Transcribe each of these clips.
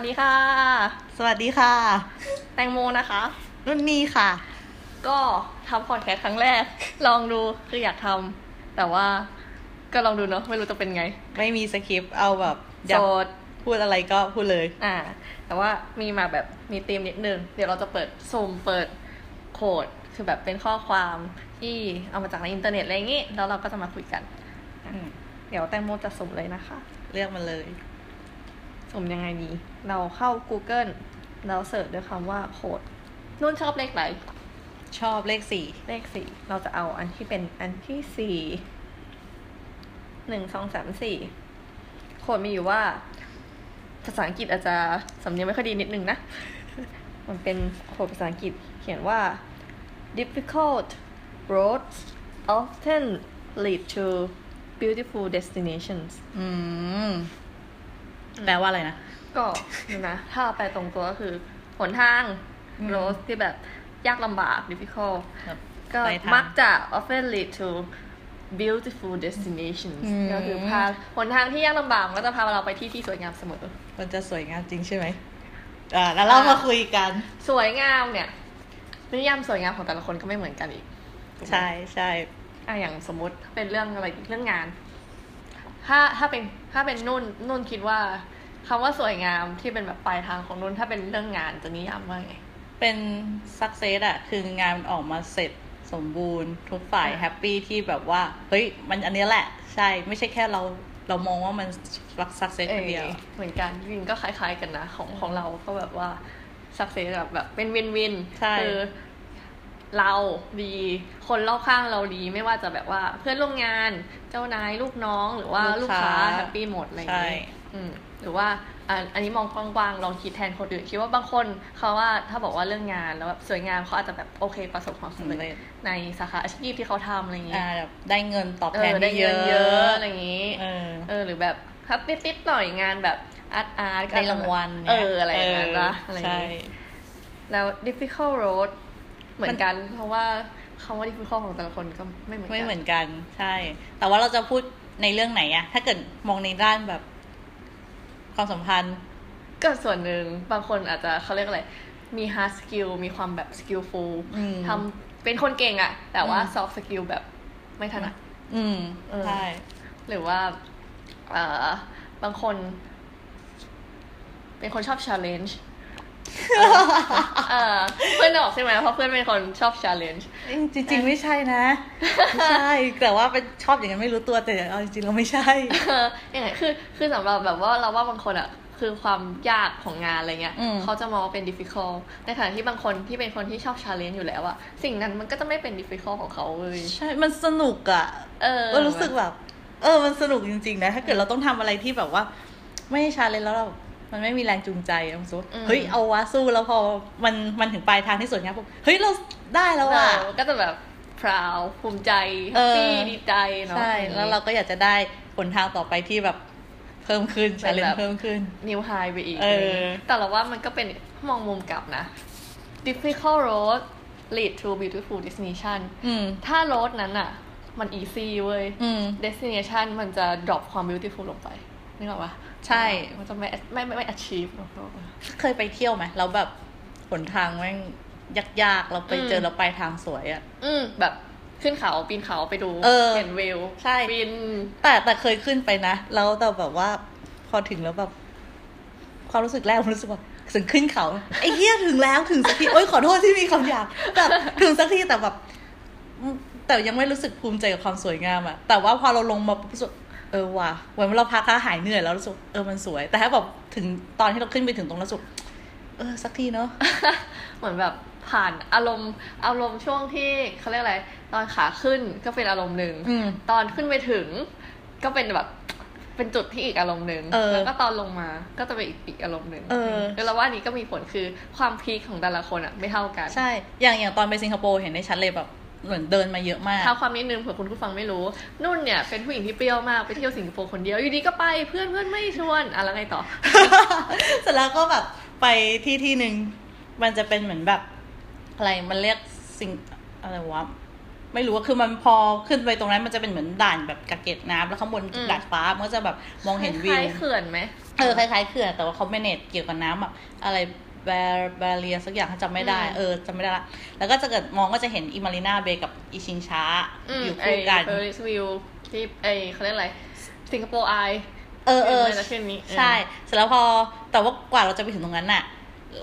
สวัสดีค่ะ สวัสดีค่ะ แตงโมนะคะ รุ่นนี้ค่ะ ก็ทำพอดแคสต์ครั้งแรก ลองดูคืออยากทำแต่ว่าก็ลองดูเนาะไม่รู้จะเป็นไง ไม่มีสคริปต์เอาแบบอยากโสดพูดอะไรก็พูดเลย อ่า แต่ว่ามีมาแบบมีธีมนิดนึง เดี๋ยวเราจะเปิดสุ่มเปิด quote คือแบบเป็นข้อความที่เอามาจากในอินเทอร์เน็ตอะไรอย่างงี้ แล้วเราก็จะมาคุยกันอืมเดี๋ยวแตงโมจะสุ่มเลยนะคะ เลือกมาเลย สุ่มยังไงดี เราเข้า Google แล้วเสิร์ชด้วยคำว่าโค้ดนุ่นชอบเลขไหนชอบเลขสี่เลขสี่เราจะเอาอันที่เป็นอันที่สี่หนึ่งสองสามสี่โค้ดมีอยู่ว่า ภาษาอังกฤษอาจจะสำเนียงไม่ค่อยดีนิดนึงนะ มันเป็นโค้ดภาษาอังกฤษเขียนว่า difficult roads often lead to beautiful destinations อืม แปลว่าอะไรนะ ก็นี่นะ ถ้าไปตรงตัวก็คือหนทางอืม road ที่แบบยากลำบาก difficult แบบก็ไปทางมักจะ often lead to beautiful destinations อืมก็คือพาหนทางที่ยากลำบากมันก็จะพาเราไปที่ที่สวยงามเสมอ มันจะสวยงามจริงใช่ไหมอ่าแล้วเรามาคุยกัน สวยงามเนี่ยนิยามสวยงามของแต่ละคนก็ไม่เหมือนกันอีกถูกไหมใช่ใช่อะอย่างสมมติถ้าเป็นเรื่องอะไรเรื่องงาน ถ้าถ้าเป็นถ้าเป็นนุ่นนุ่นคิดว่า คำว่าสวยงามที่เป็นแบบปลายทางของนุ่นถ้าเป็นเรื่องงานจะนิยามว่าไง เป็นสักเซสอะคืองานมันออกมาเสร็จสมบูรณ์ ทุกฝ่ายอ่าแฮปปี้ที่แบบว่า เฮ้ย มันอันเนี้ยแหละ ใช่ไม่ใช่แค่เราเรามองว่ามันสักเซสคนเดียวออเหมือนกันจริงๆก็คล้าย ๆ กันนะ ของของเราก็แบบว่า success แบบแบบเป็น win-win ใช่คือ เราดีคนรอบข้างเราดีไม่ว่าจะแบบว่าเพื่อนร่วมงานเจ้านายลูกน้องหรือว่าลูกค้า happy หมดอะไรอย่างใช่เงี้ยอืมหรือว่าอันอันนี้มองกว้างๆลองคิดแทนคนอื่นคิดว่าบางคนเขาว่าถ้าบอกว่าเรื่องงานแล้วแบบสวยงามเขาอาจจะแบบโอเคประสบความสำเร็จสำเร็จในสาขาอาชีพที่เขาทำอะไรอย่างเงี้อ่ายแบบได้เงินตอบเอแทนอได้ที่เยเงินอะเยอะอะไรอย่างงี้เออเออหรือแบบพับติดๆหน่อยงานแบบอาร์ตอาร์ตได้รางวัลเอนี่ยออะไรอย่างเงี้ยนะอะไรอย่างใช่เงี้ยแล้ว difficult road เหมือนกัน เพราะว่าคำว่า difficult ของแต่ละคนก็ไม่เหมือนกันไม่เหมือนกัน ใช่ แต่ว่าเราจะพูดในเรื่องไหนอะถ้าเกิดมองในด้านแบบ ความสัมพันธ์ก็ส่วนหนึ่งบางคนอาจจะเขาเรียกอะไรมี hard skill มีความแบบ skillful อืมทำเป็นคนเก่งอะแต่ว่าอืม soft skill แบบไม่ถนัดอืมเออใช่หรือว่าเอ่อบางคน เป็นคนชอบ challenge เออเพื่อนออกใช่ไหมเพราะเพื่อนเป็นคนชอบ challenge จริง ๆ ไม่ใช่นะไม่ใช่ แต่ว่าเป็นชอบอย่างนั้นไม่รู้ตัวแต่เอาจริงๆเราไม่ใช่เอออย่างไงคือคือสำหรับแบบว่าเราว่าบางคนอะคือความยากของงานอะไรเงี้ยอืมเขาจะมองว่าเป็น difficult ในขณะที่บางคนที่เป็นคนที่ชอบ challenge อยู่แล้วอะสิ่งนั้นมันก็จะไม่เป็น difficult ของเขาเลยใช่ มันสนุกอะเออเออรู้สึกแบบ เออ มันสนุกจริง ๆ นะ ถ้าเกิดเราต้องทำอะไรที่แบบว่า ไม่ชาเลนแล้วเรา มันไม่มีแรงจูงใจอะสมมติเฮ้ยเอาวะสู้แล้วพอมันมันถึงปลายทางที่สวยงามปุ๊บเฮ้ยเราได้แล้วเออะอก็จะแบบ proud ภูมิใจเออ happy ดีใจเนาะใช่แล้วเราก็อยากจะได้ผลทางต่อไปที่แบบเพิ่มขึ้นเป็ชานเลนแบบเพิ่มขึ้น new high ไปอีกเออแต่เราว่ามันก็เป็นมองมุมกลับนะ difficult road lead to beautiful destination อืมถ้า road นั้นอะมัน easy เว้ยอืม destination มันจะ drop ความ beautiful ลงไปนึกออกปะ ใช่มันจะไม่ไม่ไม่ไม่ achieve หรอกเคยไปเที่ยวไหมแล้วแบบหนทางแม่งยากๆ เราไปเจอมแล้วไปทางสวยอะอืมแบบขึ้นเขาปีนเขาไปดูเออเห็นวิวใช่บินแต่แต่เคยขึ้นไปนะ แล้วแต่แบบว่า พอถึงแล้วแบบ ความรู้สึกแรกผมรู้สึกว่าถึงขึ้นเขาไอ้เหี้ยถึงแล้วถึงสักทีโอ๊ยขอโทษที่มีคำหยาบแบบถึงสักทีแต่แบบอืมแต่ยังไม่รู้สึกภูมิใจกับความสวยงามอะแต่ว่าพอเราลงมาปุ๊บรู้สึก เออว่ะเหมือนเราพักค้าหายเหนื่อยแล้วรู้สึกเออมันสวย แต่ถ้าแบบถึงตอนที่เราขึ้นไปถึงตรงนั้นรู้สึกเออสักทีเนาะเหมือนแบบผ่านอารมณ์อารมณ์ช่วงที่เขาเรียกอะไร ตอนขาขึ้นก็เป็นอารมณ์หนึ่งอืมตอนขึ้นไปถึง ก็เป็นแบบเป็นจุดที่อีกอารมณ์หนึ่งเออแล้วก็ตอนลงมาก็จะเป็นอีกอีกอารมณ์หนึ่งเออคือเราว่าอันนี้ก็มีผลคือความพีคของแต่ละคนอะไม่เท่ากัน ใช่ อย่างอย่างตอนไปสิงคโปร์เห็นได้ชัดเลยแบบ เหมือนเดินมาเยอะมากเท้าความนิดนึงเผื่อคุณผู้ฟังไม่รู้ นุ่นเนี่ยเป็นผู้หญิงที่เปรี้ยวมากไปเที่ยวสิงคโปร์คนเดียวอยู่ดีก็ไปเพื่อนเพื่อนไม่ชวนอะแล้วไงต่อ เสร็จแล้วก็แบบไปที่ที่หนึ่งมันจะเป็นเหมือนแบบอะไรมันเรียกสิ่งอะไรวะไม่รู้ว่าคือมันพอขึ้นไปตรงนั้นมันจะเป็นเหมือนด่านแบบกักเก็บน้ำแล้วข้างบนอืมดาดฟ้ามันก็จะแบบมองเห็นวิควล้ายๆเขื่อนไหมเออคล้ายๆเขื่อนแต่ว่าเขาไม่เน็ตเกี่ยวกับน้ำแบบอะไร แบแบเรียสักอย่างถ้าจำไม่ได้อืมเออจำไม่ได้ละ แล้วก็จะเกิดมองก็จะเห็นอิมารีนาเบย์กับอีชิงช้ามอยู่คู่กันไอ้เฟอริสวิวที่ไอเขาเรียกอะไร สิงคโปร์ไอเออเออในประเทศนี้ใช่ เสร็จแล้วพอ แต่ว่ากว่าเราจะไปถึงตรงนั้นน่ะ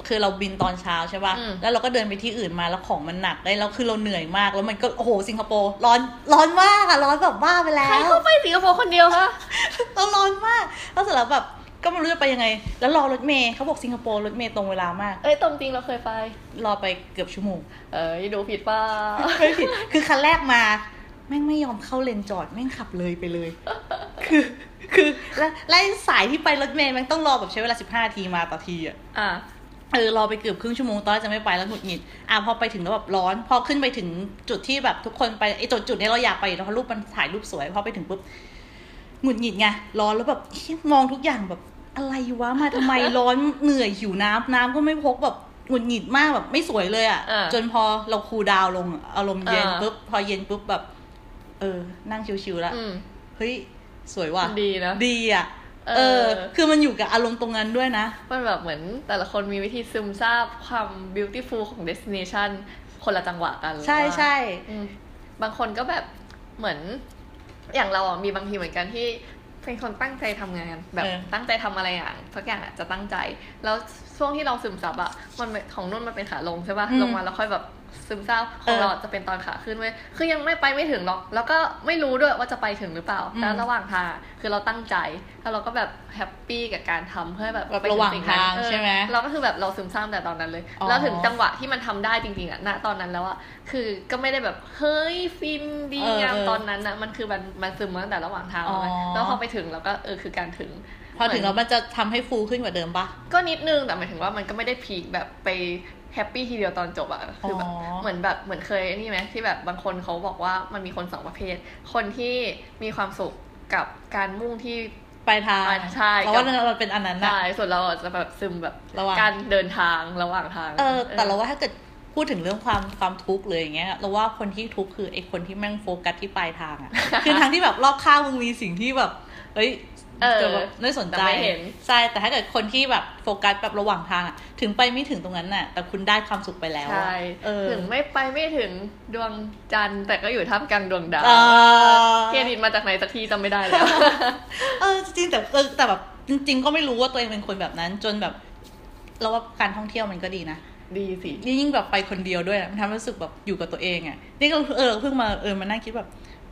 คือเราบินตอนเช้าใช่ป่ะอืมแล้วเราก็เดินไปที่อื่นมาแล้วของมันหนักได้แล้วคือเราเหนื่อยมาก แล้วมันก็โอ้โหสิงคโปร์ร้อนร้อนมากอะร้อนแบบบ้าไปแล้ใครวเข้าไปสิงคโปร์คนเดียวคะเราร้อนมาก แล้วเสร็จแล้วแบบ ก็ไม่รู้จะไปยังไง แล้วรอรถเมย์เขาบอกสิงคโปร์รถเมย์ตรงเวลามาก เอ้ยตรงจริงเราเคยไป รอไปเกือบชั่วโมง เอ้ยดูผิดป่ะไม่ผิด คือคันแรกมา แม่งไม่ยอมเข้าเลนจอด แม่งขับเลยไปเลย คือ คือแล้วแล้วไอ้สายที่ไปรถเมล์แม่งต้องรอแบบใช้เวลาสิบห้าทีมาต่อทีอะ อะเออรอไปเกือบครึ่งชั่วโมงตอนแรกจะไม่ไปแล้วหงุดหงิดอะพอไปถึงแล้วแบบร้อน พอขึ้นไปถึงจุดที่แบบทุกคนไปไอ้จุดจุดเนี้ยเราอยากไปอยู่แล้วเพราะรูปมันถ่ายรูปสวยพอไปถึงปุ๊บ หงุดหงิดไงร้อนแล้วแบบเหี้ยมองทุกอย่างแบบอะไรวะมาทำไมร้อนเหนื่อยหิวน้ำน้ำก็ไม่พกแบบหงุดหงิดมากแบบไม่สวยเลยอะอ่าจนพอเราคูลดาวน์ลงอารมณ์เย็นอ่าปุ๊บพอเย็นปุ๊บแบบ เออ นั่งชิวๆแล้วอืมเฮ้ยสวยว่ะดีนะดีอะเออเออ คือมันอยู่กับอารมณ์ตรงนั้นด้วยนะ มันแบบเหมือนแต่ละคนมีวิธีซึมซาบความ beautiful ของ destination คนละจังหวะกัน ใช่ใช่อืมบางคนก็แบบเหมือน อย่างเราอะมีบางทีเหมือนกันที่เป็นคนตั้งใจทำงานแบบเออตั้งใจทำอะไรอย่างสักอย่างอะจะตั้งใจ แล้วช่วงที่เราซึมซับอะมันเป็นของนุ่นมันเป็นขาลงใช่ป่ะอืมลงมาแล้วค่อยแบบ ซึมซาบของเออเราจะเป็นตอนขาขึ้นเว้ยคือยังไม่ไปไม่ถึงหรอก แล้วก็ไม่รู้ด้วยว่าจะไปถึงหรือเปล่าอืมแต่ระหว่างทางอะคือเราตั้งใจแล้วเราก็แบบ happy กับการทำเพื่อแบบแบบไปถึระหว่างสิ่นั้นทางเออใช่ไหมเราก็คือแบบเราซึมซาบแต่ตอนนั้นเลยอ๋อแล้วถึงจังหวะที่มันทำได้จริงๆอะณตอนนั้นแล้วอะคือก็ไม่ได้แบบเฮ้ยฟินดีงามเออเออตอนนั้นนะมันคือมันมันซึมมาตั้งแต่ระหว่างทางแล้วไงอ๋อแล้วพอไปถึงแล้วก็เออคือการถึงพอถึงแล้วมันจะทำให้ฟูขึ้นกว่าเดิมปะก็นิดนึงแต่หมายถึงว่ามันก็ไม่ได้พีคแบบไป แฮปปี้ทีเดียวตอนจบอะคือแบบอ๋อเหมือนแบบเหมือนเคยนี่ไหมที่แบบบางคนเขาบอกว่ามันมีคนสองประเภท คนที่มีความสุขกับการมุ่งที่ปลายทางปลายใช่เพราะว่าเราเป็นอันนั้นนะใช่ส่วนเราอะจะแบบซึมแบบระหว่างการเดินทางระหว่างทาง เออ แต่เราว่าถ้าเกิดพูดถึงเรื่องความความทุกข์เลยอย่างเงี้ยเราว่าคนที่ทุกข์คือไอ้คนที่แม่งโฟกัสที่ปลายทางอะคือทางที่แบบรอบข้างมึงมีสิ่งที่แบบเฮ้ยเออ จะแบบไม่สนใจแต่ไม่เห็นใช่แต่ถ้าเกิดคนที่แบบโฟกัสแบบระหว่างทางอะถึงไปไม่ถึงตรงนั้นน่ะ แต่คุณได้ความสุขไปแล้วอะใช่เออถึงไม่ไปไม่ถึงดวงจันทร์แต่ก็อยู่ท่ามกลางดวงดาวเออเครดิตมาจากไหนสักทีจำไม่ได้แล้วเออจริงๆแต่เออแต่แบบจริง ๆ ก็ไม่รู้ว่าตัวเองเป็นคนแบบนั้น จนแบบเราว่าการท่องเที่ยวมันก็ดีนะดีสินี่ยิ่งแบบไปคนเดียวด้วยนะมันทำให้รู้สึกแบบอยู่กับตัวเองอะ่ะนี่ก็เออเพิ่งมาเออมานั่งคิดแบบ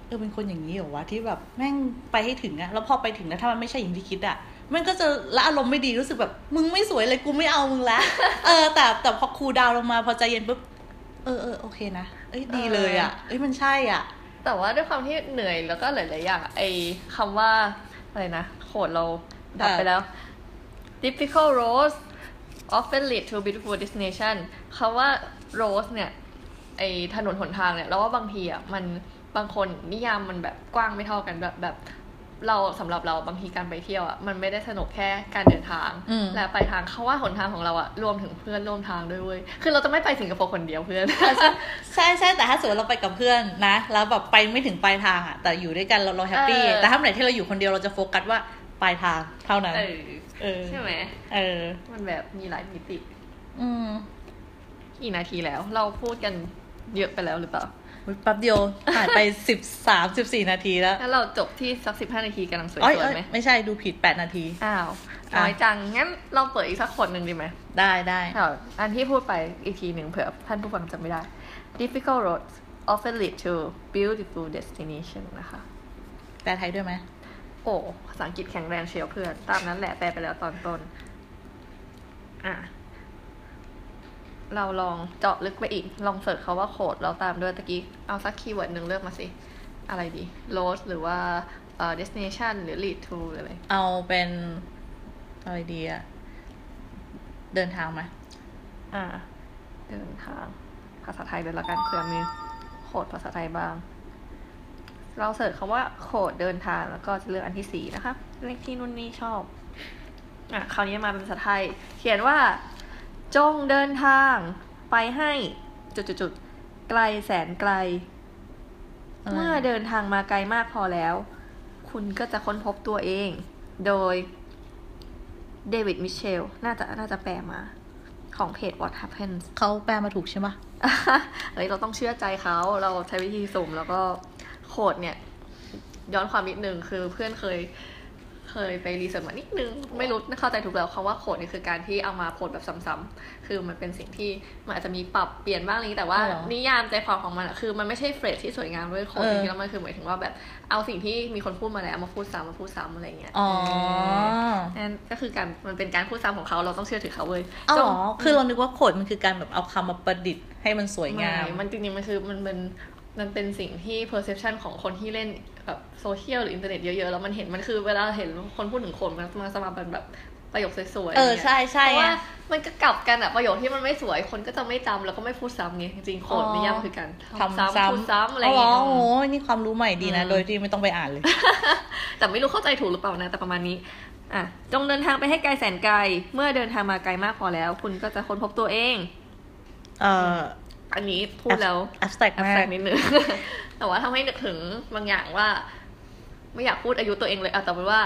เออเป็นคนอย่างนี้เหรอวะที่แบบแม่งไปให้ถึงอะแล้วพอไปถึงแล้วถ้ามันไม่ใช่อย่างที่คิดอะมันก็จะละอารมณ์ไม่ดีรู้สึกแบบ มึงไม่สวยเลยกูไม่เอามึงละเออ แต่แต่พอครูลดาวน์ลงมาพอใจเย็นปุ๊บเออเออโอเคนะเอ้ยดีเลยอะเอ้ยมันใช่อะ แต่ว่าด้วยความที่เหนื่อยแล้วก็หลายๆอย่างอะไอคำว่าอะไรนะโคดเราดับไปแล้ว difficult roads often lead to beautiful destination คำว่า roads เนี่ย ไอถนนหนทางเนี่ยเราว่าบางทีอะมัน บางคนนิยามมันแบบกว้างไม่เท่ากันแบบแบบเราสำหรับเราบางทีการไปเที่ยวอะมันไม่ได้สนุกแค่การเดินทางอืมและไปทางเขาว่าหนทางของเราอะรวมถึงเพื่อนร่วมทางด้วยเว้ยคือเราจะไม่ไปสิงคโปร์คนเดียวเพื่อนใช่ใช่แต่ถ้าสมมติเราไปกับเพื่อนนะแล้วแบบไปไม่ถึงปลายทางอะแต่อยู่ด้วยกันเราเราแฮปปี้เออแต่ถ้าเมื่อไหร่ที่เราอยู่คนเดียวเราจะโฟกัสว่าปลายทางเท่านั้นเออเออใช่ไหมเออ มันแบบมีหลายมิติ อืมกี่นาทีแล้ว เราพูดกันเยอะไปแล้วหรือเปล่าอุ๊ย แป๊บเดียวผ่านไปสิบสามสิบสี่นาทีแล้วถ้าเราจบที่สักสิบห้านาทีกำลังสวเอ้ยยเอ้ๆยไหมไม่ใช่ดูผิดแปดนาที อ้าวอะน้อยจัง งั้นเราเปิดอีกสักคนหนึ่งดีไหม ได้ได้เอาอันที่พูดไปอีกทีหนึ่งเผื่อท่านผู้ฟังจำไม่ได้ difficult roads often lead to beautiful destination นะคะแปลไทยด้วยไหม โอ้ภาษาอังกฤษแข็งแรงเชียวเพื่อน ตามนั้นแหละแปลไปแล้วตอนต้น อะ เราลองเจาะลึกไปอีก ลองเสิร์ชคาว่าโคดเราตามด้วยตะกี้ เอาสักคีย์เวิร์ดหนึ่งเลือกมาสิ อะไรดี road หรือว่าเอ่อ destination หรือ lead to หรืออะไร เอาเป็นอะไรดีอะเดินทางไหมอ่า เดินทาง ภาษาไทยเลยละกันเผื่อมีโคดภาษาไทยบ้าง เราเสิร์ชคำว่าโคดเดินทางแล้วก็จะเลือกอันที่สี่นะคะเลขที่นุ่นนี่ชอบ อะ คราวนี้มาเป็นภาษาไทย เขียนว่า จงเดินทาง ไปให้จุดจุดจุดๆๆไกลแสนไกลอะไรเมื่อเดินทางมาไกลมากพอแล้ว คุณก็จะค้นพบตัวเอง โดยเดวิดมิเชลน่าจะน่าจะแปลมาของเพจ What Happens เขาแปลมาถูกใช่ปะเฮ้ยเราต้องเชื่อใจเขา เราใช้วิธีสุ่มแล้วก็ quote เนี่ย ย้อนความนิดนึงคือเพื่อนเคย เคยไป research มานิดนึง ไม่รู้เข้าใจถูกแล้วคำว่า quote เนี่ยคือการที่เอามา quote แบบซ้ำๆคือมันเป็นสิ่งที่มันอาจจะมีปรับเปลี่ยนบ้างอะไรอย่างนี้แต่ว่าอ๋อเหรอนิยามใจความของมันอะคือมันไม่ใช่ phrase ที่สวยงามด้วย quote เออจริงๆแล้วมันคือหมายถึงว่าแบบเอาสิ่งที่มีคนพูดมาแล้วมาพูดซ้ำมาพูดซ้ำอะไรอย่างเงี้ยอ๋อนั่นก็คือการมันเป็นการพูดซ้ำของเขาเราต้องเชื่อถือเขาเว้ยอ้าวเหรอจงคือเรานึว่า quote มันคือการแบบเอาคำมาประดิษฐ์ให้มันสวยงามไมันจริงๆมันคือมันเป็นมันเป็นสิ่งที่ perception ของคนที่เล่น แบบโซเชียลหรืออินเทอร์เน็ตเยอะๆ แล้วมันเห็นมันคือเวลาเห็นคนพูดถึงคนมันมาสมาเป็นแบบประโยคสวยๆเออนี่ยใช่ใช่เพราะว่าอะมันก็กลับกันอะประโยคที่มันไม่สวยคนก็จะไม่จำแล้วก็ไม่พูดซ้ำไงจริงๆ quote อ๋อนิยามคือการทำซ้ำพูดซ้ำอะไรอ๋อย่างเงี้ยอโอ้โหนี่ความรู้ใหม่ดีนะอืมโดยที่ไม่ต้องไปอ่านเลย แต่ไม่รู้เข้าใจถูกหรือเปล่านะ แต่ประมาณนี้อะจงเดินทางไปให้ไกลแสนไกล เมื่อเดินทางมาไกลมากพอแล้ว คุณก็จะค้นพบตัวเอง เอ่ออันนี้พูดแล้ว abstract แอบมาแฝกงนิดนึง แต่ว่าทำให้นึกถึงบางอย่างว่า ไม่อยากพูดอายุตัวเองเลยอะแต่เป็นว่า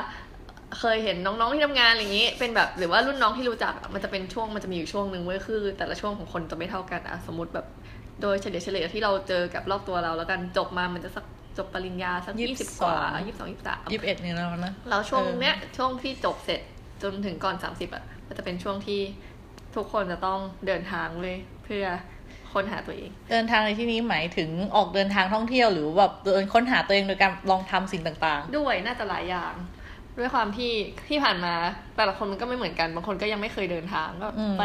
เคยเห็นน้องๆที่ทำงานอะไรอย่างนี้ เป็นแบบหรือว่ารุ่นน้องที่รู้จักอะมันจะเป็นช่วงมันจะมีอยู่ช่วงหนึ่งเว้ยคือ แต่ละช่วงของคนจะไม่เท่ากันอะสมมติแบบโดยเฉลี่ยเฉลี่ยที่เราเจอกับรอบตัวเราแล้วกันจบมามันจะสักจบปริญญาสักยี่ยี่สิสิบบกว่าสองยี่สิบสองยี่สิบสามยี่สิบเอ็ดนี่แล้วนะแล้วช่วงเออเนี้ยช่วงที่จบเสร็จจนถึงก่อนสามสิบอะมันจะเป็นช่วงที่ทุกคนจะต้องเดินทางเลยเพื่อ ค้นหาตัวเอง เดินทางในที่นี้หมายถึงออกเดินทางท่องเที่ยวหรือแบบเดินค้นหาตัวเองโดยการลองทำสิ่งต่างด้วยน่าจะหลายอย่าง ด้วยความที่ที่ผ่านมา แต่ละคนมันก็ไม่เหมือนกันบางคนก็ยังไม่เคยเดินทางก็อืมไป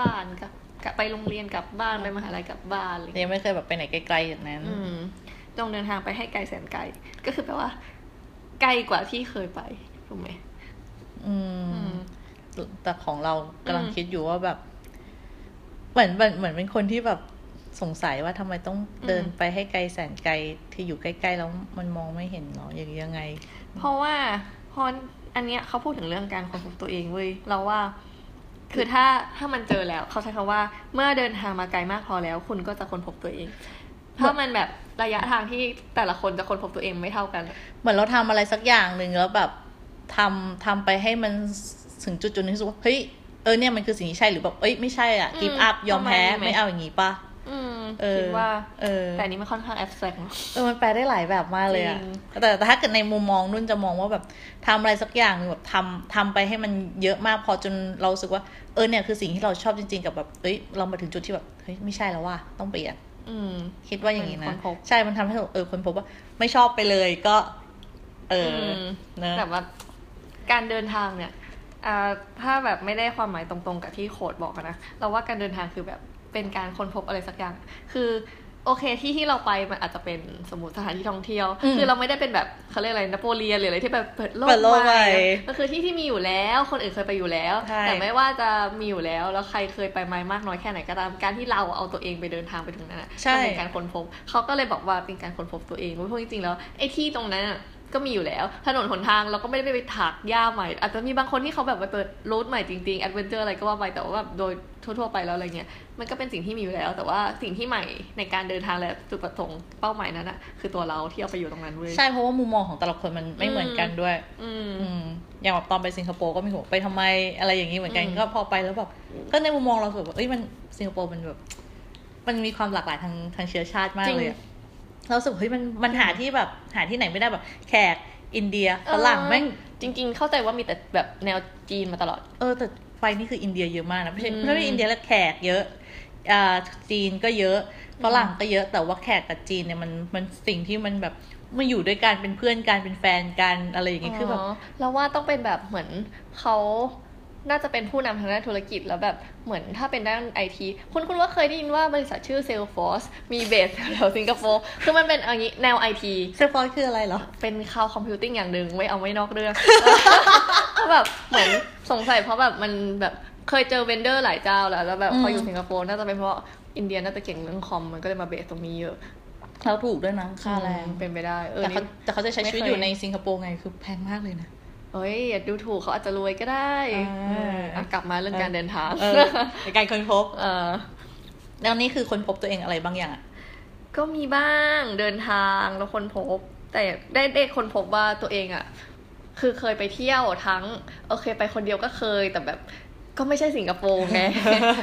บ้านกับกับไปโรงเรียนกลับบ้านไปมหาลัยกลับบ้านอะไรอย่างๆเงี้ยยังไม่เคยแบบไปไหนไกลๆอย่างนั้นอืมจงเดินทางไปให้ไกลแสนไกล ก็คือแปลว่า ไกลกว่าที่เคยไปถูกไหมอือืมมแต่ของเรากำลังอืมคิดอยู่ว่าแบบ เหมือนเหมือนเหมือนเป็นคนที่แบบสงสัยว่าทำไมต้องเดินไปให้ไกลแสนไกลที่อยู่ใกล้ๆแล้วมันมองไม่เห็นเนาะอย่างนี้ยังไง เพราะว่าพออันเนี้ยเขาพูดถึงเรื่องการค้นพบตัวเองเว้ยเราว่า คือถ้าถ้ามันเจอแล้ว เขาใช้คำว่า เมื่อเดินทางมาไกลมากพอแล้ว คุณก็จะค้นพบตัวเองเพราะมันแบบระยะทางที่แต่ละคนจะค้นพบตัวเองไม่เท่ากัน เหมือนเราทำอะไรสักอย่างหนึ่งแล้วแบบทำทำไปให้มันถึงจุดจุดๆหนึงที่รู้สึกว่าเฮ้ย เออเนี่ยมันคือสิ่งที่ใช่หรือแบบเอ้ยไม่ใช่อะอืมกิฟอัพยอมแพ้ประมาณนี้ไหมไม่เอาอย่างงี้ป่ะอืมเออคิดว่าเออแต่อันนี้มันค่อนข้างแอบแซกเนาะเออมันแปลได้หลายแบบมากเลยอะจริงแต่แต่ถ้าเกิดในมุมมองนุ่นจะมองว่าแบบทำอะไรสักอย่างหนึ่งแบบทำทำไปให้มันเยอะมากพอจนเรารู้สึกว่าเออเนี่ยคือสิ่งที่เราชอบจริง ๆ กับแบบเอ้ยเรามาถึงจุดที่แบบเฮ้ยไม่ใช่แล้วว่าต้องเปลี่ยนอืมคิดว่าอย่างนี้ค้นะนพบใช่มันทำให้เราเออคนพบว่าไม่ชอบไปเลยก็ เอออมเนอะแบบว่าการเดินทางเนี่ยอ่า ถ้าแบบไม่ได้ความหมายตรงๆ กับที่โค้ดบอกอะนะเราว่าการเดินทางคือแบบเป็นการค้นพบอะไรสักอย่าง คือโอเคที่ที่เราไปมันอาจจะเป็นสมมติสถานที่ท่องเที่ยวอืมคือเราไม่ได้เป็นแบบเขาเรียกอะไรนโปเลียนหรืออะไรที่แบบเปิดโลกเปิดโลกใหม่ใหม่ก็คือที่ที่มีอยู่แล้ว คนอื่นเคยไปอยู่แล้วใช่แต่ไม่ว่าจะมีอยู่แล้วแล้วใครเคยไปไหมมากน้อยแค่ไหนก็ตามการที่เราเอาตัวเองไปเดินทางไปถึงนั้นอะใช่มันเป็นการค้นพบเขาก็เลยบอกว่าเป็นการค้นพบตัวเองเพราะจริงๆแล้วไอ้ที่ตรงนั้นอะ ก็มีอยู่แล้ว ถนนหนทางเราก็ไม่ได้ไปถางหญ้าใหม่ อาจจะมีบางคนที่เขาแบบไปเปิด route ใหม่จริงๆ adventure อะไรก็ว่าไปแต่ว่าแบบโดยทั่วๆไปแล้วอะไรเงี้ยมันก็เป็นสิ่งที่มีอยู่แล้ว แต่ว่าสิ่งที่ใหม่ในการเดินทางและจุดประสงค์เป้าหมายนั้นอะคือตัวเราที่เอาไปอยู่ตรงนั้นเว้ยใช่เพราะว่ามุมมองของแต่ละคนมันไม่เหมือนกันด้วย อืมอืมอย่างแบบตอนไปสิงคโปร์ก็มีหัวไปทำไมอะไรอย่างนี้เหมือนกันอืมก็พอไปแล้วแบบก็ในมุมมองเราแบบเอ้ยมันสิงคโปร์มันแบบมันมีความหลากหลายทางทางเชื้อชาติมากเลยอะ เรารู้สึกเฮ้ยมันมันหาที่แบบหาที่ไหนไม่ได้แบบ แขกอินเดียฝรั่งแม่งจริง ๆ เข้าใจว่ามีแต่แบบแนวจีนมาตลอด เออแต่ไฟนี่คืออินเดียเยอะมากนะไม่ใช่อืมไม่ใช่อินเดียแล้วแขกเยอะอ่าจีนก็เยอะฝรั่งก็เยอะแต่ว่าแขกกับจีนเนี่ยมันมันสิ่งที่มันแบบมาอยู่ด้วยกันเป็นเพื่อนกันเป็นแฟนกันอะไรอย่างเงี้ยคือแบบแล้วว่าต้องเป็นแบบเหมือนเขา น่าจะเป็นผู้นำทางด้านธุรกิจแล้วแบบเหมือนถ้าเป็นด้านไอทีคุณคุณว่าเคยได้ยินว่าบริษัทชื่อ Salesforce มี base แถวสิงคโปร์คือมันเป็นอย่างนี้แนวไอทีเซฟฟอยคืออะไรเหรอ เป็น cloud computing อย่างหนึ่งไม่เอาไม่นอกเรื่องก็แบบเหมือนสงสัยเพราะแบบมันแบบเคยเจอเวนเดอร์หลายเจ้าแล้วแล้วแบบพออยู่อืมสิงคโปร์น่าจะเป็นเพราะอินเดียน่าจะเก่งเรื่องคอมมันก็เลยมาเบสตรงนี้เยอะเราถูกด้วยนะค่าแรงเป็นไปได้เออแต่เขานี่แต่เขาจะใช้ชีวิตไม่เคยอยู่ในสิงคโปร์ไงคือแพงมากเลยนะ เอ้ยอย่าดูถูกเขาอาจจะรวยก็ได้อ่าเอออะกลับมาเรื่องการเดินทางเออในการค้นพบ เออแล้วนี่คือค้นพบตัวเองอะไรบางอย่างอะก็มีบ้างเดินทางแล้วคนพบ แต่ได้ได้คนพบว่าตัวเองอะคือเคยไปเที่ยวทั้ง โอเคไปคนเดียวก็เคยแต่แบบก็ไม่ใช่สิงคโปร์ไง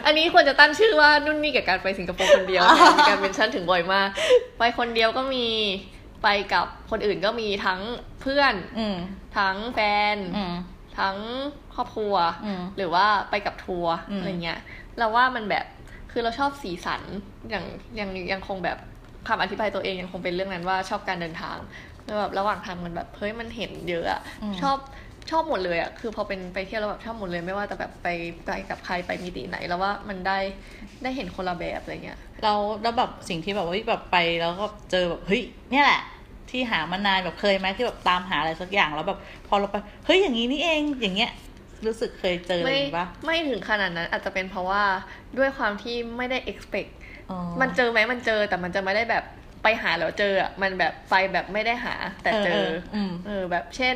อันนี้ควรจะตั้งชื่อว่านุ่นนี่กับการไปสิงคโปร์คนเดียวไงมีการเป็นชั้นถึงบ่อยมาก ไปคนเดียวก็มี ไปกับคนอื่นก็มีทั้งเพื่อน อืมทั้งแฟนอืมทั้งครอบครัวอืมหรือว่าไปกับทัวร์อืมอะไรเงี้ย เราว่ามันแบบคือเราชอบสีสันอย่างยังยังคงแบบคำอธิบายตัวเองยังคงเป็นเรื่องนั้นว่าชอบการเดินทางแล้วแบบระหว่างทางมันแบบเฮ้ยมันเห็นเยอะอะชอบชอบหมดเลยอะคือพอเป็นไปเที่ยวแล้วแบบชอบหมดเลยไม่ว่าแต่แบบไปไปกับใครไปมิติไหนแล้วว่ามันได้ได้เห็นคนละแบบอะไรเงี้ยเราแล้วแบบสิ่งที่แบบว่าแบบไปแล้วก็เจอแบบเฮ้ยเนี่ยแหละ ที่หามานานแบบเคยไหมที่แบบตามหาอะไรสักอย่างแล้วแบบ พอเราไปเฮ้ยอย่างนี้นี่เองอย่างเงี้ยรู้สึกเคยเจออะไรไม่อย่างงี้ปะไม่ถึงขนาดนั้นอาจจะเป็นเพราะว่าด้วยความที่ไม่ได้ expect อ๋อมันเจอไหมมันเจอแต่มันจะไม่ได้แบบไปหาแล้วเจออะมันแบบไปแบบไม่ได้หา แต่เจออืมเออแบบเช่น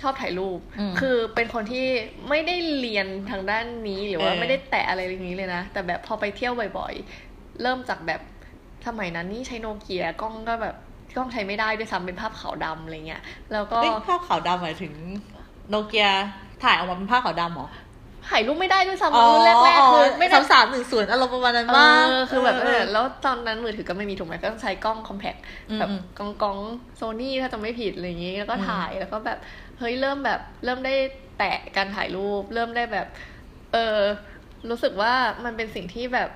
ชอบถ่ายรูปอืมคือเป็นคนที่ไม่ได้เรียนทางด้านนี้หรือว่าเออไม่ได้แตะอะไรอย่างนี้เลยนะ แต่แบบพอไปเที่ยวบ่อยๆ เริ่มจากแบบสมัยนั้นนี่ใช้โนเกียกล้องก็แบบ กล้องใช้ไม่ได้ด้วยซ้ำเป็นภาพขาวดำอะไรเงี้ย แล้วก็เฮ้ยภาพขาวดำหมายถึงโนเกียถ่ายออกมาเป็นภาพขาวดำเหรอถ่ายรูปไม่ได้ด้วยซ้ำรุ่นแรกๆคือไม่ได้สามสามหนึ่งศูนย์อารมณ์ประมาณนั้นเอมากอคือแบบเออแล้วตอนนั้นมือถือก็ไม่มีถูกไหมก็ต้องใช้กล้องคอมแพคอืมแบบอืมกล้องกล้องโซนี่ถ้าจะไม่ผิดอะไรอย่างงี้แล้วก็อืมถ่ายแล้วก็แบบเฮ้ยเริ่มแบบเริ่มได้แตะการถ่ายรูป เริ่มได้แบบ เออรู้สึกว่ามันเป็นสิ่งที่แบบ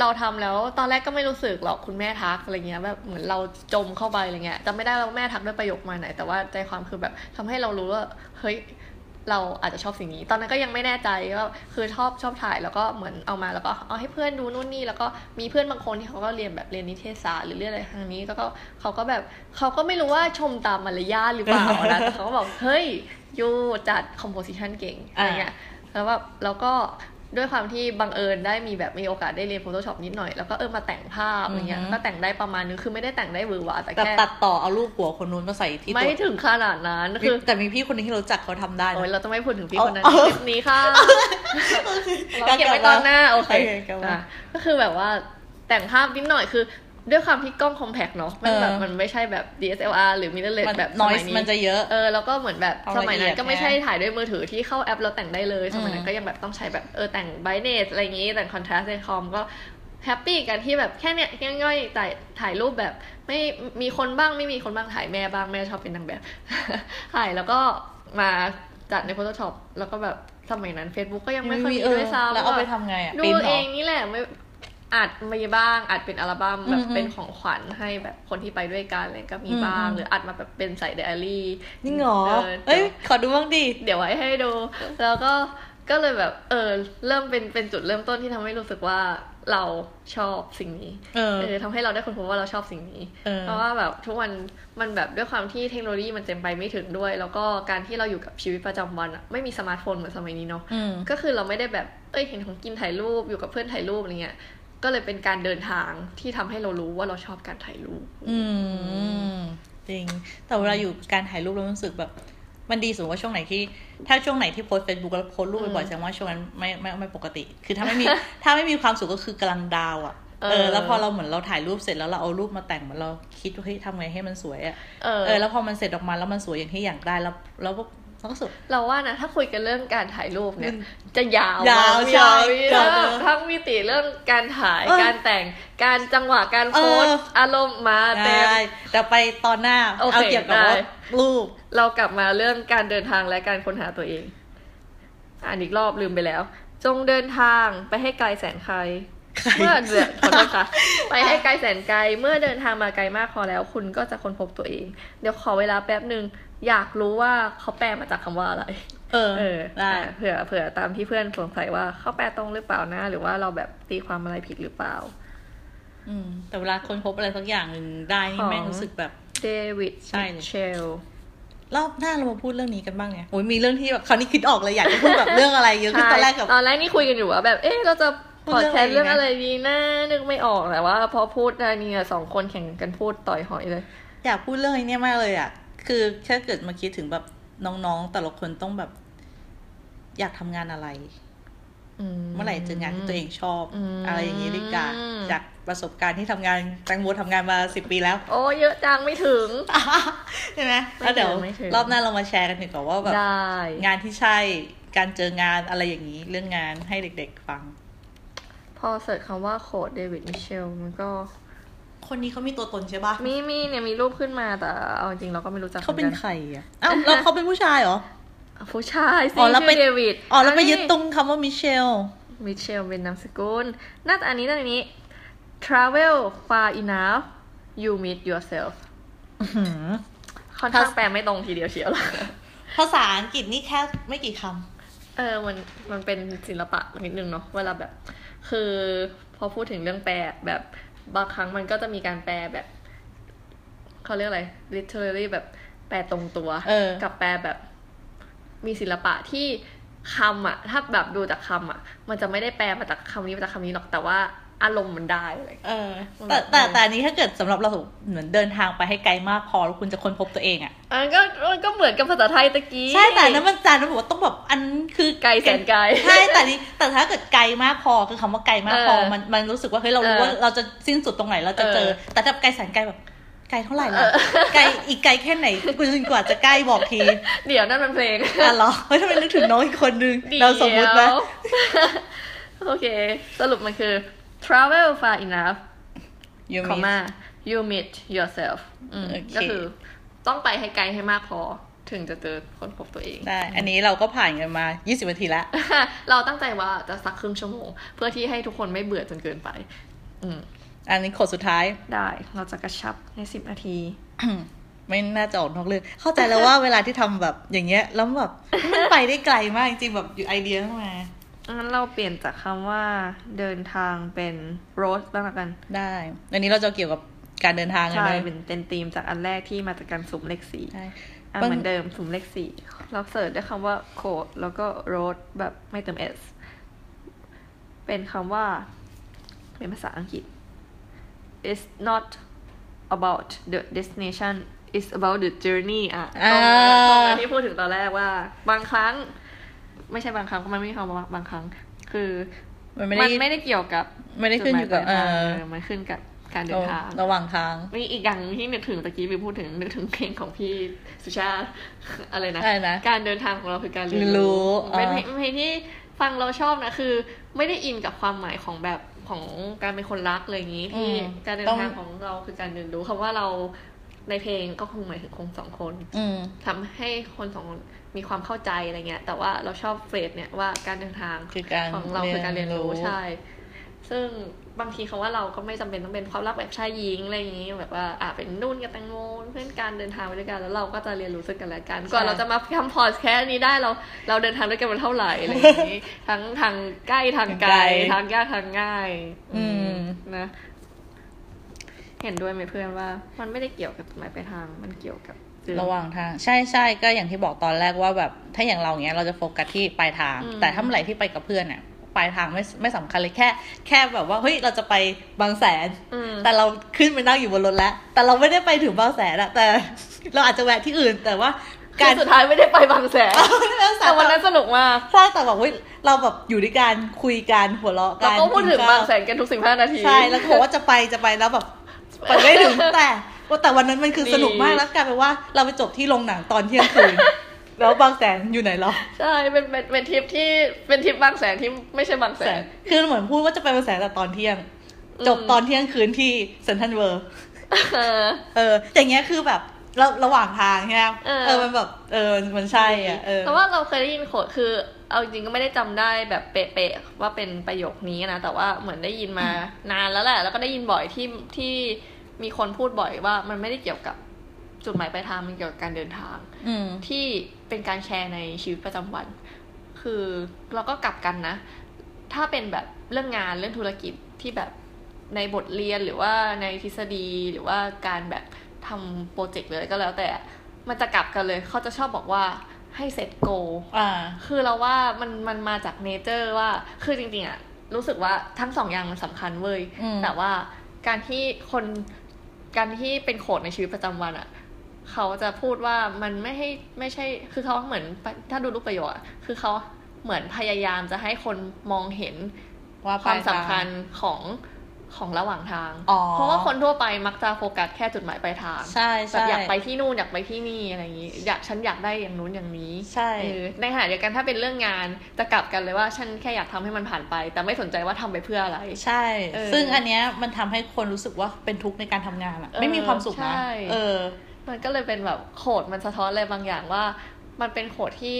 เราทำแล้วตอนแรกก็ไม่รู้สึกหรอกคุณแม่ทักอะไรเงี้ยแบบเหมือนเราจมเข้าไปอะไรเงี้ยจำไม่ได้ว่าแม่ทักด้วยประโยคมาไหน แต่ว่าใจความคือแบบทำให้เรารู้ว่าเฮ้ยเราอาจจะชอบสิ่งนี้ ตอนนั้นก็ยังไม่แน่ใจว่าคือชอบชอบถ่ายแล้วก็เหมือนเอามาแล้วก็เอาให้เพื่อนดูนู่นนี่แล้วก็มีเพื่อนบางคนที่เขาก็เรียนแบบเรียนนิเทศศาสตร์หรือเรียนอะไรทางนี้แล้วก็เขาก็แบบเขาก็ไม่รู้ว่าชมตามมารยาทหรือเปล่านะแต่เขาก็บอกเฮ้ยยูจัด composition เก่งอะไรเงี้ยแล้วแบบแล้วก็ ด้วยความที่บังเอิญได้มีแบบมีโอกาสได้เรียน Photoshop นิดหน่อย แล้วก็เออมาแต่งภาพอะไรเงี้ยอือฮึก็แต่งได้ประมาณนึงคือไม่ได้แต่งได้หวือหวาแต่แบบแค่ตัดต่อเอารูปหัวคนนู้นมาใส่ที่ไม่ตัวถึงขนาดนั้นคือแต่มีพี่คนหนึงที่รู้จักเขาทำได้นะโอ้ยเราจะไม่พูดถึงพี่เอาคนนั้นเอาในคลิปนี้ค่ะเราเก็บไว้ตอนหน้าโอเคโอเคกลับมาอะก็คือแบบว่าแต่งภาพนิดหน่อยคือ ด้วยความที่กล้องคอมแพกเนาะมันแบบเออมันไม่ใช่แบบ DSLR หรือ mirrorless มันแบบสน้อยมัยนี้มันจะเยอะเออแล้วก็เหมือนแบบเอาสมัยนั้นละเอียดก็ไม่ใช่นะถ่ายด้วยมือถือที่เข้าแอปเราแต่งได้เลย สมัยนั้อืนมก็ยังแบบต้องใช้แบบเออแต่ง brightness อะไรอย่างงี้แต่ง contrast ในคอมก็happy กันที่แบบแค่เนี้ยง่ายๆถ่ายถ่ายรูปแบบ ไม่มีคนบ้างไม่มีคนบ้างถ่ายแม่บ้างแม่ชอบเป็นนางแบบถ่ายแล้วก็มาจัดใน Photoshop แล้วก็แบบสมัยนั้น Facebook ก็ยังไม่ค่อยมีเออด้วยซ้ำแล้วเอาไปทำไงอะดูปริ้นเหรอ เออนี่แหละไม่ อัดมีบ้างอัดเป็นอัลบั้มแบบอืมเป็นของขวัญให้แบบคนที่ไปด้วยกันอะไรก็มีอืมบ้างอืมหรืออัดมาแบบเป็นใส่ไดอารี่จริงเหรอเออเอ้ยขอดูบ้างดิเดี๋ยวไว้ให้ดู แล้วก็ก็เลยแบบ เออ เริ่มเป็นเป็นจุดเริ่มต้นที่ทำให้รู้สึกว่าเราชอบสิ่งนี้เออเออทำให้เราได้ค้นพบว่าเราชอบสิ่งนี้เออเพราะว่าแบบทุกวันมันแบบด้วยความที่เทคโนโลยีมันเต็มไปไม่ถึงด้วย แล้วก็การที่เราอยู่กับชีวิตประจำวันอะไม่มีสมาร์ทโฟนเหมือนสมัยนี้เนาะอืมก็คือเราไม่ได้แบบเอ้ยเห็นของกินถ่ายรูปอยู่กับเพื่อนถ่ายรูปอะไรเงี้ย ก็เลยเป็นการเดินทางที่ทำให้เรารู้ว่าเราชอบการถ่ายรูป อืมจริง แต่เวลาอยู่การถ่ายรูปแล้วรู้สึกแบบ มันดีสมมติว่าช่วงไหนที่ ถ้าช่วงไหนที่ post Facebook แล้วโพสรูปบ่อยๆแสดงว่าช่วงนั้นไม่ไม่ไม่ปกติ คือถ้าไม่มีถ้าไม่มีความสุขก็คือกำลัง down อะเออเออแล้วพอเราเหมือนเราถ่ายรูปเสร็จแล้วเราเอารูปมาแต่งเหมือนเราคิดว่าเฮ้ยทำไงให้มันสวยอะเออเออแล้วพอมันเสร็จออกมาแล้วมันสวยอย่างที่อยากได้แล้วแล้ว ก็เราก็สุด เราว่านะ ถ้าคุยกันเรื่องการถ่ายรูปเนี่ยมันจะยาวยาวมากใช่ยาวเออทั้งทั้งมิติเรื่องการถ่ายเออการแต่งการจังหวะการ pose เอออารมณ์มาเต็มได้แต่ไปตอนหน้าโอเคเอาเกี่ยวกับว่าได้รูป เรากลับมาเรื่องการเดินทางและการค้นหาตัวเอง อ่านอีกรอบลืมไปแล้ว จงเดินทางไปให้ไกลแสนไกลเมื่อเดือนขอโทษค่ะไปให้ไกลแสนไกล เมื่อเดินทางมาไกลมากพอแล้ว คุณก็จะค้นพบตัวเอง เดี๋ยวขอเวลาแป๊บหนึ่ง อยากรู้ว่าเขาแปลมาจากคำว่าอะไร เออ เออได้อะเผื่อเผื่อตามที่เพื่อนสงสัยว่าเขาแปลตรงหรือเปล่านะ หรือว่าเราแบบตีความอะไรผิดหรือเปล่า อืม แต่เวลาคนพบอะไรสักอย่างหนึ่งได้นี่ของแม่งรู้สึกแบบเดวิดใช่เลยเชลรอบหน้าเรามาพูดเรื่องนี้กันบ้างเนี่ยโอ้ยมีเรื่องที่แบบคราวนี้คิดออกเลยอยากจะพูดแบบเรื่องอะไรเยอะขึ้นตอนแรกกับตอนแรกนี่คุยกันอยู่ว่าแบบเอ๊ะเราจะพูพดอดเรื่องแคสต์เรื่องอะไรอะไรดีนะดีนะนึกไม่ออกแต่ว่า พอพูดได้เนี่ยสองคนแข่งกันพูดต่อยหอยเลย อยากพูดเรื่องไอ้เนี่ยมากเลยอะ คือแค่เกิดมาคิดถึงแบบน้องๆ แต่ละคนต้องแบบ อยากทำงานอะไรอืมเมื่อไหร่เจองานที่ตัวเองชอบอืมอะไรอย่างนี้ดีกว่าจากประสบการณ์ที่ทำงานแตงโมทำงานมาสิบปีแล้ว โอ้เยอะจังไม่ถึงใช่ไหมไม่แล้วเดี๋ยวถึงไม่ถึงรอบหน้าเรามาแชร์กันดีกว่าว่าแบบได้งานที่ใช่การเจองานอะไรอย่างนี้ เรื่องงานให้เด็กๆฟัง พอ search คำว่าโค้ช David Michel มันก็ คนนี้เขามีตัวตนใช่ปะมีมีเนี่ยมีรูปขึ้นมาแต่เอาจริงเราก็ไม่รู้จักเขาเป็นคือใครอะอ้าวแล้วเขาเป็นผู้ชายเหรอ ผู้ชายสิอ๋อแล้วไปชื่อเดวิดอ๋อแล้วไปยึดตรงคำว่า Michelมิเชลเป็นนามสกุลน่าจะอันนี้น่าจะอันนี้ travel far enough you meet yourself อื้อหือค่อนข้างแปลไม่ตรงทีเดียวเชียวละภาษาอังกฤษนี่แค่ไม่กี่คเออมันมันเป็นศิลปะนิดนึงเนาะเวลาแบบ คือพอพูดถึงเรื่องแปลแบบ บางครั้งมันก็จะมีการแปลแบบเขาเรียกอะไร literally แบบแปลตรงตัวเออกับแปลแบบมีศิลปะที่คำอะถ้าแบบดูจากคำอะมันจะไม่ได้แปลมาจากคำนี้มาจากคำนี้หรอกแต่ว่า อารมณ์มันได้อะไรอย่างำเลยเออแต่แต่แต่อันนี้ถ้าเกิดสำหรับเราเหมือนเดินทางไปให้ไกลมากพอแล้วคุณจะค้นพบตัวเองอะอันก็มันก็เหมือนกับภาษาไทยตะกี้ใช่แต่อันนั้นมันจานมันบอกว่าต้องแบบอันคือไกลแสนไกลใช่แต่นี้แต่ถ้าเกิดไกลมากพอคือคำว่าไกลมากพอเออมันมันรู้สึกว่าเฮ้ยเรารู้เออว่าเราจะสิ้นสุดตรงไหนเราจะเจอเออแต่ถ้าไกลแสนไกลแบบไกลเท่าไหร่ล่ะเออไกลอีกไกลแค่ไหนกูจนกว่าจะใกล้บอกที เดี๋ยวนั่นมันเพลงอะเหรอเฮ้ยทำไมนึกถึงน้องอีกคนนึงดี๋ยวเราสมมุติไหมโอเค สรุปมันคือ travel far enough ยูคอมีมา you meet yourself อืมโอเคก็คือต้องไปให้ไกลให้มากพอถึงจะเจอคนพบตัวเองได้อันนี้เราก็ผ่านกันมา 20นาทีแล้ว เราตั้งใจว่าจะสักครึ่งชั่วโมง เพื่อที่ให้ทุกคนไม่เบื่อจนเกินไป อืมอันนี้โคดสุดท้ายได้ เราจะกระชับในสิบนาทีไม่น่าจะออกนอกเรื่องเข้าใจแล้วว่าเวลาที่ทำแบบอย่างเงี้ย แล้วแบบมันไปได้ไกลมากจริงๆแบบอยู่ไอเดียเข้ามา งั้นเราเปลี่ยนจากคำว่าเดินทางเป็น road บ้างละกัน ได้ อันนี้เราจะเกี่ยวกับการเดินทางกันใช่เลยเป็นเป็นธีมจากอันแรกที่มาจากการสุ่มเลขสี่ใช่อะบางเหมือนเดิมสุ่มเลขสี่เราเสิร์ชด้วยคำว่า code แล้วก็ road แบบไม่เติม s เป็นคำว่า เป็นภาษาอังกฤษ it's not about the destination it's about the journey อะตรงนั้นตรงนั้นที่พูดถึงตอนแรกว่า บางครั้ง ไม่ใช่บางครั้งมันไม่มีคำว่าบางครั้ง คือมันไม่มัได้นไม่ได้เกี่ยวกับ ไม่ได้ขึ้นอยู่กับจุดหมายปลายทางเออเออมันขึ้นกับการเดินทางระหว่างทางมีอีกอย่างที่นึกถึงตะกี้ไปพูดถึงนึกถึงเพลงของพี่สุชาติอะไรนะอะไรนะการเดินทางของเราคือการเรียนเรียนรู้รู้เป็นอ่าเพลงเพลงที่ฟังเราชอบนะคือ ไม่ได้อินกับความหมายของแบบของการเป็นคนรักอะไรอย่างนี้ที่การเดินทางของเราคือการเรียนรู้คำว่าเราในเพลงก็คงหมายถึงคนสองคนอืมทำให้คนสองคน มีความเข้าใจอะไรเงี้ย แต่ว่าเราชอบเฟรดเนี่ยว่าการเดินทางคือการของเราคือการเรียนรู้เรียนรู้ใช่ ซึ่งบางทีคำว่าเราก็ไม่จำเป็นต้องเป็นความรักแบบชายหญิงอะไรอย่างนี้แบบว่าอะเป็นนุ่นกับแตงโมเพื่อนการเดินทางไปด้วยกันแล้วเราก็จะเรียนรู้ซึ่งกันและกันก่อนเราจะมาทำพอดแคสต์นี้ได้เราเราเดินทางด้วยกันมาเท่าไหร่อะไรอย่างนี้ ทั้งทางใกล้ทางไกลทางยากทางง่าย อืมนะ เห็นด้วยไหมเพื่อนว่า มันไม่ได้เกี่ยวกับจุดหมายปลายทางมันเกี่ยวกับเรื่องระหว่างทาง ใช่ใช่ก็อย่างที่บอกตอนแรกว่าแบบ ถ้าอย่างเราเงี้ยเราจะโฟกัสที่ปลายทางอืมแต่ถ้าเมื่อไหร่ที่ไปกับเพื่อนเนี่ยปลายทางไม่ไม่สำคัญเลยแค่ แค่แบบว่าเฮ้ยเราจะไปบางแสนอืมแต่เราขึ้นไปนั่งอยู่บนรถแล้ว แต่เราไม่ได้ไปถึงบางแสนอะแต่ เราอาจจะแวะที่อื่นแต่ว่ากาการรสุดท้ายไม่ได้ไปบางแสนบางแสแต่นวันนั้นสนุกมากใช่แต่แบบเฮ้ยเราแบบอยู่ด้วยกันคุยกันหัวเราะกัเรานก็พูดถึงกินข้วบางแสนกันทุกสิบห้านาทีใช่แล้วก็บอกว่าจะไปจะไปแล้วแบบไปไม่ถึงแต่ แต่วันนั้นมันคือดีสนุกมากแล้วกลายเป็นว่าเราไปจบที่โรงหนังตอนเที่ยงคืนแล้วบางแสนอยู่ไหนเหรอ ใช่เป็นเป็นเป็นทริปที่เป็นทริปบางแสนที่ไม่ใช่บางแสแสนนคือเหมือนพูดว่าจะไปบางแสนแต่ตอนเที่ยงอืมจบตอนเที่ยงคืนที่เซนทรัลเวิร์เออเอออย่างเงี้ยคือแบบระระหว่างทางใช่ไหมเออเออมันแบบเออมันใช่อะเออแต่ว่าเราเคยได้ยินโขดคือ เอาจริงๆก็ไม่ได้จำได้แบบเป๊ะๆว่าเป็นประโยคนี้นะแต่ว่าเหมือนได้ยินมานานแล้วแหละ แล้วก็ได้ยินบ่อยที่ที่ มีคนพูดบ่อยว่ามันไม่ได้เกี่ยวกับจุดหมายปลายทางมันเกี่ยวกับการเดินทาง อืม ที่เป็นการแชร์ในชีวิตประจำวัน คือเราก็กลับกันนะ ถ้าเป็นแบบเรื่องงานเรื่องธุรกิจที่แบบในบทเรียนหรือว่าในทฤษฎีหรือว่าการแบบทำโปรเจกต์เลยก็แล้วแต่ มันจะกลับกันเลย เขาจะชอบบอกว่าให้เซตโก อ่า คือเราว่ามันมันมาจากเนเจอร์ว่าคือจริงๆอะรู้สึกว่าทั้งสองอย่างมันสำคัญเว้ย อืม แต่ว่าการที่คน การที่เป็นโขดในชีวิตประจำวันอะเขาจะพูดว่ามันไม่ให้ไม่ใช่ คือเขาเหมือนถ้าดูรูปประโยคอะคือเขาเหมือนพยายามจะให้คนมองเห็นว่าความปลยสำทงคัญของ ของระหว่างทางอ๋อเพราะว่าคนทั่วไปมักจะโฟกัสแค่จุดหมายปลายทางใช่แบบใช่อยากไปที่นู่นอยากไปที่นี่อะไรอย่างนี้ อยากฉันอยากได้อย่างนู้นอย่างนี้ ใช่เออในขณะเดียวกันถ้าเป็นเรื่องงานจะกลับกันเลยว่าฉันแค่อยากทำให้มันผ่านไป แต่ไม่สนใจว่าทำไปเพื่ออะไร ใช่เออซึ่งอันเนี้ยมันทำให้คนรู้สึกว่าเป็นทุกข์ในการทำงานอะเออไม่มีความสุขนะใช่เออ มันก็เลยเป็นแบบโขดมันสะท้อนอะไรบางอย่างว่า มันเป็นโขดที่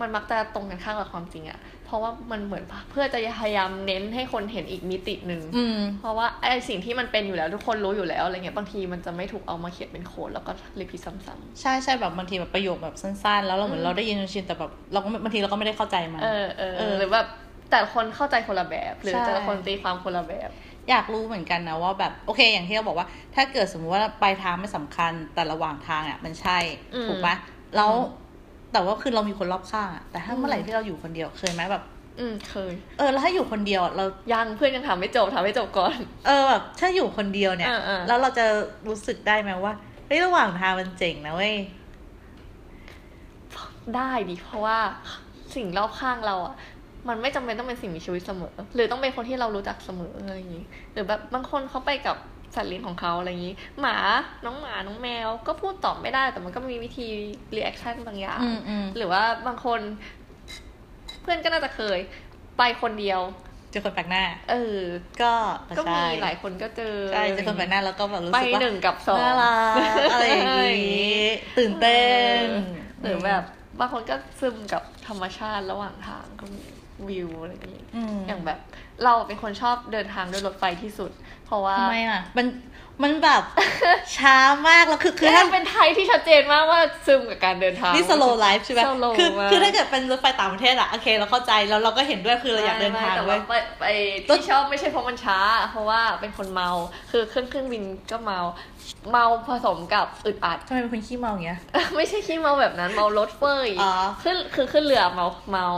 มันมักจะตรงกันข้ามกับความจริงอะเพ ราะว่ามันเหมือนเพื่อจะพยายามเน้นให้คนเห็นอีกมิติหนึ่งอืมเพราะว่าไอ้สิ่งที่มันเป็นอยู่แล้วทุกคนรู้อยู่แล้วอะไรเงี้ยบางทีมันจะไม่ถูกเอามาเขียนเป็นโค้ดแล้วก็รีพีทซ้ำใช่ใช่แบบบางทีแบบประโยคแบบสั้นๆ แล้วเราเหมืออืนมเราได้ยินจนชินแต่แบบเราก็ไม่บางทีเราก็ไม่ได้เข้าใจมันๆเออเออเออหรือแบบแต่ละคนเข้าใจคนละแบบ หรือใช่แต่ละคนตีความคนละแบบ อยากรู้เหมือนกันนะว่าแบบโอเค อย่างที่เราบอกว่า ถ้าเกิดสมมติว่าปลายทางไม่สำคัญแต่ระหว่างทางอะมันใช่อืมถูกปะแล้วอืม แต่ว่าคือเรามีคนรอบข้างอะแต่ถ้าอืมเมื่อไหร่ที่เราอยู่คนเดียวเคยไหมแบบ อืมเคย เออแล้วถ้าอยู่คนเดียวอะเรายังเพื่อนยังถามไม่จบถามไม่จบก่อน เออแบบถ้าอยู่คนเดียวเนี่ยเออเออแล้วเราจะรู้สึกได้ไหมว่าเฮ้ยระหว่างทางมันเจ๋งนะเว้ยได้ดิเพราะว่าสิ่งรอบข้างเราอะมันไม่จำเป็นต้องเป็นสิ่งมีชีวิตเสมอ หรือต้องเป็นคนที่เรารู้จักเสมออะไรอย่างนี้หรือแบบบางคนเขาไปกับ สัตว์เลี้ยงของเขาอะไรอย่างนี้ หมาน้องหมาน้องแมว ก็พูดตอบไม่ได้ แต่มันก็มีวิธี reaction บางอย่างอืมอืมหรือว่าบางคน เพื่อนก็น่าจะเคย ไปคนเดียวเจอคนแปลกหน้า เออ ก็ ก็มีใช่หลายคนก็เจอ ใช่ เจอคนแปลกหน้าแล้วก็แบบรู้สึกไปว่าหนึ่งกับสองน่ารักอะไรอย่างงี้ ตื่นเต้น หรือแบบบางคนก็ซึมกับธรรมชาติระหว่างทางก็มีวิวอะไรอย่างนี้อืมอย่างแบบ เราเป็นคนชอบเดินทางด้วยรถไฟที่สุด เพราะว่าทำไมอะ มันมันแบบช้ามากแล้วคือคือคือถ้าถ้าเป็นไทยที่ชัดเจนมากว่าซึมกับการเดินทางนี่ slow life ใช่ไหม slow คือมากคือถ้าเกิดเป็นรถไฟต่างประเทศอะโอเคเราเข้าใจแล้วเราก็เห็นด้วยคือเราอยากเดินทางไม่แต่เว้ว่ายไปไปที่ชอบไม่ใช่เพราะมันช้า เพราะว่าเป็นคนเมาคือเครื่องเครื่องบินก็เมา เมาผสมกับอึดอัดทำไมเป็นคนขี้เมาอย่างเงี้ยไม่ใช่ขี้เมาแบบนั้นเมารถเฟยอ๋อขึ้นคือขึ้นเรือเมาเมา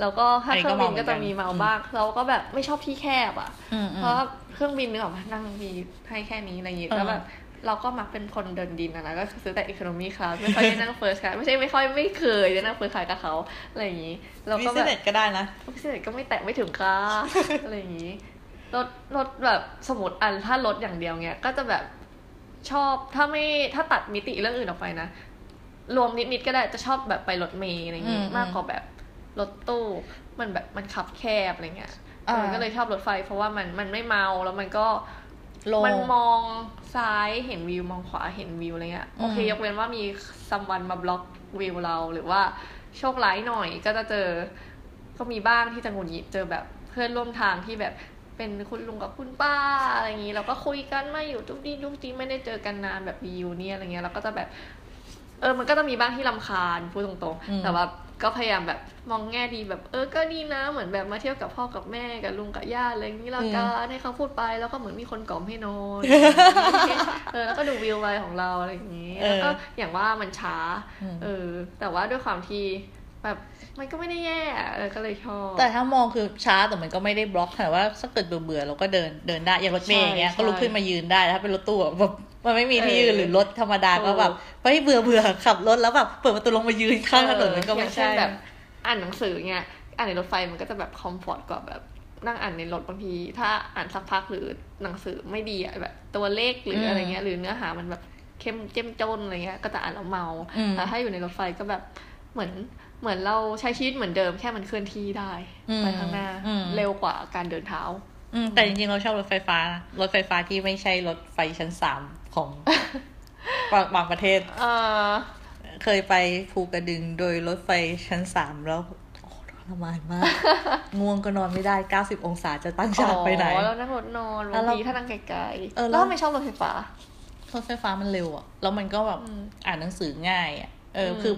แล้วก็ถ้าอันนี้เครื่องบินก็ก็เมาเหมือนกัจะนมีเมาบ้างเราก็แบบไม่ชอบที่แคบอะอืมอืเพมราะว่าเครื่องบินนึกออกมานั่งมีให้แค่นี้อะไรอย่างงี้เออแล้วแบบเราก็มักเป็นคนเดินดินอะนะก็ซื้อแต่อีโคโนมีคลาสไม่ค่อยได้นั่งเฟิร์สคลาสไม่ใช่ไม่ค่อยไม่เคยได้นั่งเฟิร์สคลาสกับเขาอะไรอย่างงี้เราวิก็สแบบเน็ตก็ได้นะพิเศษก็ไม่แตะไม่ถึงค่ะอะไรอย่างนี้รถรถแบบสมมติอันถ้ารถอย่างเดียวเนี้ยก็จะแบบชอบถ้าไม่ถ้าตัดมิติเรื่องอื่นออกไปนะ รวมนิดๆก็ได้จะชอบแบบไปรถเมย์อะไรอย่างงี้อืมมากกว่าแบบ รถตู้มันแบบมันขับแคบอะไรเงี้ยอ่าเออก็เลยชอบรถไฟ เพราะว่ามันมันไม่เมาแล้วมันก็โลมันมองซ้ายเห็นวิวมองขวาเห็นวิวอะไรเงี้ยอืมโอเคยกเว้นว่ามีซัมวันมาบล็อกวิวเราหรือว่าโชคร้ายหน่อยก็จะเจอ ก็มีบ้างที่จะหงุดหงิดเจอแบบเพื่อนร่วมทางที่แบบเป็นคุณลุงกับคุณป้าอะไรอย่างนี้เราก็คุยกันมาอยู่ทุกทีทุกทีไม่ได้เจอกันนานแบบวิวเนี่ยอะไรเงี้ยเราก็จะแบบ เออมันก็จะมีบ้างที่ลำคาญพูดตรงอืมๆแต่ว่า ก็พยายามแบบมองแง่ดีแบบ เออก็ดีนะเหมือนแบบมาเที่ยวกับพ่อกับแม่กับลุงกับย่าอะไรอย่างนี้ละกันให้เขาพูดไปแล้วก็เหมือนมีคนกล่อมให้นอนเออแล้วก็ดูวิวไปของเราอะไรอย่างนี้แล้วก็อย่างว่ามันช้าอืมเออ แต่ว่าด้วยความที่ แบบมันก็ไม่ได้แย่เออก็เลยชอบ แต่ถ้ามองคือช้าแต่มันก็ไม่ได้บล็อกแต่ว่าถ้าเกิดเบื่อเบื่อๆเราก็เดินเดินได้อย่างรถเมย์อย่างเงี้ยใช่ก็ลุกขึ้นมายืนได้ถ้าเป็นรถตู้อะแบบมันไม่มีที่เออยืนหรือรถธรรมดาก็แบบถูกเฮ้ยเบื่อเบื่อๆขับรถแล้วแบบเปิดประตูลงมายืนข้างถนนมันก็อไม่ย่างเช่นใช่แบบ อ่านหนังสือเงี้ยอ่านในรถไฟมันก็จะแบบคอมฟอร์ตกว่าแบบนั่งอ่านในรถบางที ถ้าอ่านสักพักหรือหนังสือไม่ดีอะแบบ ตัวเลขหรืออะไรเงี้ย หรือเนื้อหามันแบบเข้มเจ้มจนอะไรเงี้ยก็จะอ่านแล้วเมาอืมแต่ถ้าอยู่ในรถไฟก็แบบเหมือน เหมือนเราใช้ชีวิตเหมือนเดิมแค่มันเคลื่อนที่ได้อืมไปข้างหน้าอืมเร็วกว่าการเดินเท้าอืมแต่จริงๆเราชอบรถไฟฟ้านะรถไฟฟ้าที่ไม่ใช่รถไฟชั้นสามของบางบางประเทศเออเคยไปภูกระดึงโดยรถไฟชั้นสามแล้วโอ้ทรมานมาก ง่วงก็นอนไม่ได้เก้าสิบองศาจะตั้งฉากไปไหนอ๋อแล้วนั่งรถนอนแล้บาวงเราทีถ้านั่งไกลเออๆแล้แล้ววทำไมชอบรถไฟฟ้ารถไฟฟ้ามันเร็วอะแล้วมันก็แบบอืมอ่านหนังสือง่ายอะเอออมคือ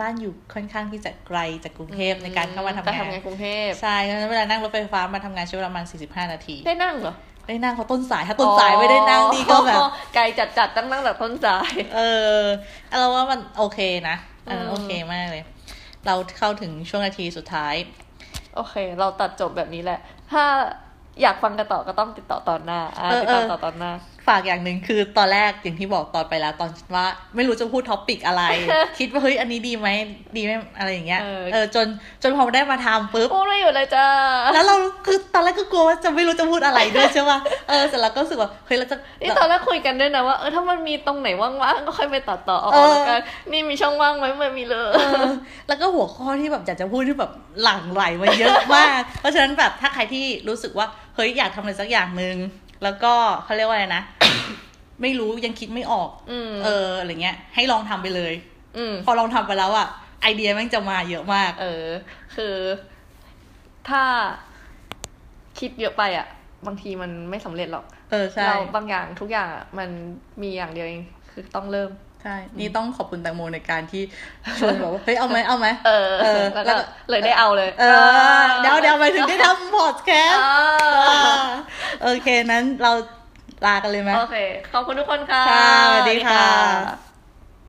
บ้านอยู่ค่อนข้างที่จะไกลจากกรุงเทพในการเข้ามาทำแต่งานทำงานกรุงเทพใช่เพราะฉะนั้นเวลานั่งรถไฟฟ้ามาทำงานใช้เวลาประมาณ45 นาที ได้นั่งเหรอได้นั่งเขาะต้นสายถ้าต้นสายไม่ได้นั่งนี่ก็แบบอ๋อไกลจัดจัดๆตั้งนั่งแต่ต้นสาย เออเราว่ามันโอเคนะอันนั้นอืมโอเคมากเลย เราเข้าถึงช่วงนาทีสุดท้าย โอเค เราตัดจบแบบนี้แหละ ถ้าอยากฟังกันต่อก็ต้องติดต่อตอนหน้าอะเออติดตามเออต่อตอนหน้า ฝฝากอย่างหนึ่งคือตอนแรกอย่างที่บอกตอนไปแล้วตอนว่า ไม่รู้จะพูดท็อปิกอะไร คิดว่าเฮ้ยอันนี้ดีไหมดีไหมอะไรอย่างเงี้ยเออเออจนจนพอได้มาทำปุ๊บพูดไม่อยู่เลยจ้าแล้วเราคือตอนแรกก็กลัวว่าจะไม่รู้จะพูดอะไรด้วยใช่ป่ะเออเสร็จแล้วก็รู้สึกว่าเฮ้ยเราจะนี่ตอนแรกคุยกันด้วยนะว่าเออถ้ามันมีตรงไหนว่างๆก็ค่อยไปตัดต่อออกเออแล้วกันนี่มีช่องว่างไหมไม่มีเลยเออแล้วก็หัวข้อที่แบบอยากจะพูดที่แบบหลั่งไหลมาเยอะมาก เพราะฉะนั้นแบบถ้าใครที่รู้สึกว่าเฮ้ยอยากทำอะไรสักอย่างหนึ่ง แล้วก็เขาเรียกว่าอะไรนะ ไม่รู้ยังคิดไม่ออกอืมเอออะไรเงี้ย ให้ลองทำไปเลยอืมพอลองทำไปแล้วอะไอเดียแม่งจะมาเยอะมาก เออ คือ ถ้าคิดเยอะไปอะบางทีมันไม่สำเร็จหรอก เออใช่เราบางอย่างทุกอย่างอะมันมีอย่างเดียวเองคือต้องเริ่ม ใช่ นี่ต้องขอบคุณแตงโมในการที่ชวนแบบว่าเฮ้ยเอาไหมเอาไหมเออเออแล้วแล้ก็วก็เลยได้เอาเลย เออเดี๋ยวเดี๋ยวไปถึงได้ทำพอดแคสต์อ่าโอเคนั้นเราลากันเลยไหมโอเค ขอบคุณทุกคนค่ะค่ะสวัสดีค่ะสวัสดี